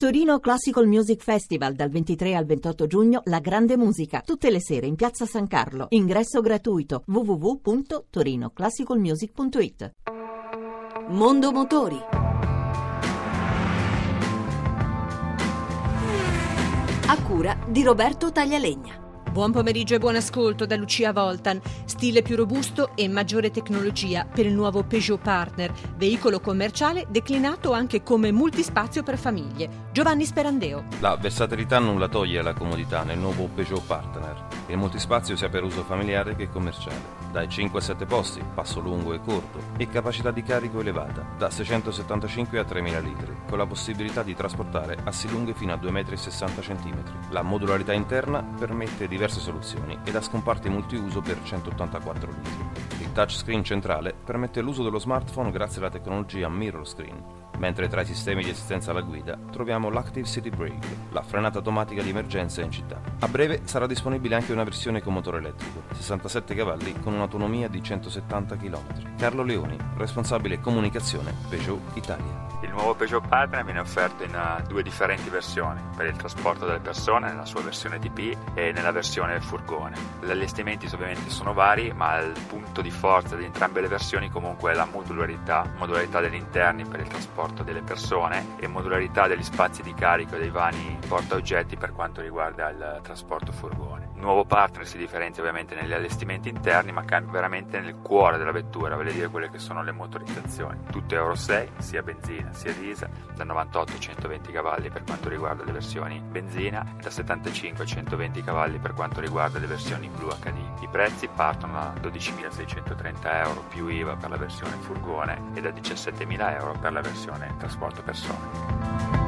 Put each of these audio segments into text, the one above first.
Torino Classical Music Festival dal 23 al 28 giugno La Grande Musica, tutte le sere in Piazza San Carlo. Ingresso gratuito www.torinoclassicalmusic.it. Mondo Motori. A cura di Roberto Taglialegna. Buon pomeriggio e buon ascolto da Lucia Voltan. Stile più robusto e maggiore tecnologia per il nuovo Peugeot Partner, veicolo commerciale declinato anche come multispazio per famiglie. Giovanni Sperandeo. La versatilità non la toglie alla comodità nel nuovo Peugeot Partner. Il multispazio sia per uso familiare che commerciale. Dai 5 a 7 posti, passo lungo e corto e capacità di carico elevata, da 675 a 3000 litri, con la possibilità di trasportare assi lunghe fino a 2,60 m. La modularità interna permette di diverse soluzioni ed ha scomparti multiuso per 184 litri. Il touchscreen centrale permette l'uso dello smartphone grazie alla tecnologia Mirror Screen, mentre tra i sistemi di assistenza alla guida troviamo l'Active City Brake, la frenata automatica di emergenza in città. A breve sarà disponibile anche una versione con motore elettrico, 67 cavalli con un'autonomia di 170 km. Carlo Leoni, responsabile comunicazione Peugeot Italia. Il nuovo Peugeot Partner viene offerto in uh, due differenti versioni, per il trasporto delle persone nella sua versione TP e nella versione furgone. Gli allestimenti ovviamente sono vari, ma il punto di forza di entrambe le versioni comunque è la modularità, modularità degli interni per il trasporto delle persone e modularità degli spazi di carico dei vani porta oggetti per quanto riguarda il trasporto furgone. Nuovo partner si differenzia ovviamente negli allestimenti interni, ma cambia veramente nel cuore della vettura, vale a dire quelle che sono le motorizzazioni. Tutto Euro 6, sia benzina sia diesel, da 98 a 120 cavalli per quanto riguarda le versioni benzina e da 75 a 120 cavalli per quanto riguarda le versioni Blu HD. I prezzi partono da 12.630 euro più IVA per la versione furgone e da 17.000 euro per la versione trasporto persone.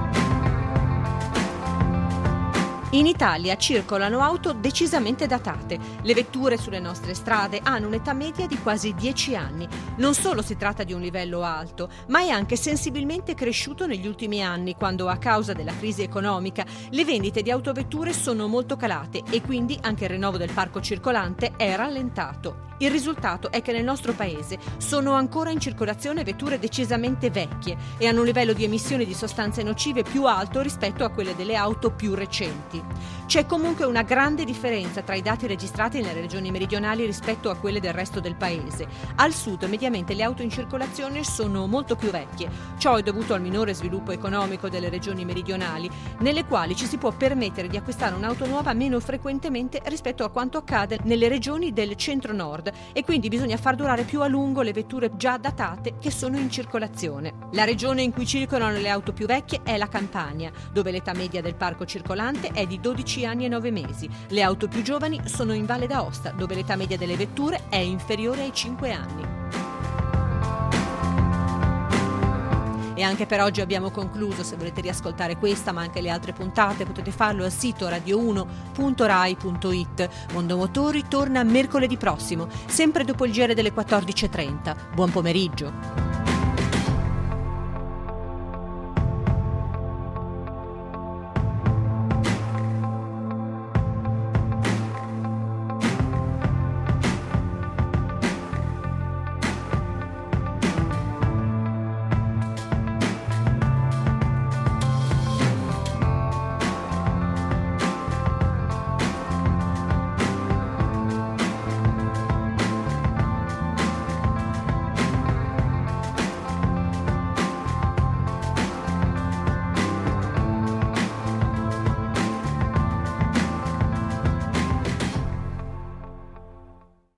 In Italia circolano auto decisamente datate. Le vetture sulle nostre strade hanno un'età media di quasi 10 anni. Non solo si tratta di un livello alto, ma è anche sensibilmente cresciuto negli ultimi anni, quando a causa della crisi economica le vendite di autovetture sono molto calate e quindi anche il rinnovo del parco circolante è rallentato. Il risultato è che nel nostro paese sono ancora in circolazione vetture decisamente vecchie e hanno un livello di emissioni di sostanze nocive più alto rispetto a quelle delle auto più recenti. C'è comunque una grande differenza tra i dati registrati nelle regioni meridionali rispetto a quelle del resto del paese. Al sud mediamente le auto in circolazione sono molto più vecchie. Ciò è dovuto al minore sviluppo economico delle regioni meridionali, nelle quali ci si può permettere di acquistare un'auto nuova meno frequentemente rispetto a quanto accade nelle regioni del centro-nord e quindi bisogna far durare più a lungo le vetture già datate che sono in circolazione. La regione in cui circolano le auto più vecchie è la Campania, dove l'età media del parco circolante è di 12 anni e 9 mesi. Le auto più giovani sono in Valle d'Aosta, dove l'età media delle vetture è inferiore ai 5 anni. E anche per oggi abbiamo concluso. Se volete riascoltare questa, ma anche le altre puntate, potete farlo al sito radio1.rai.it. Mondo Motori torna mercoledì prossimo, sempre dopo il giro delle 14.30. Buon pomeriggio.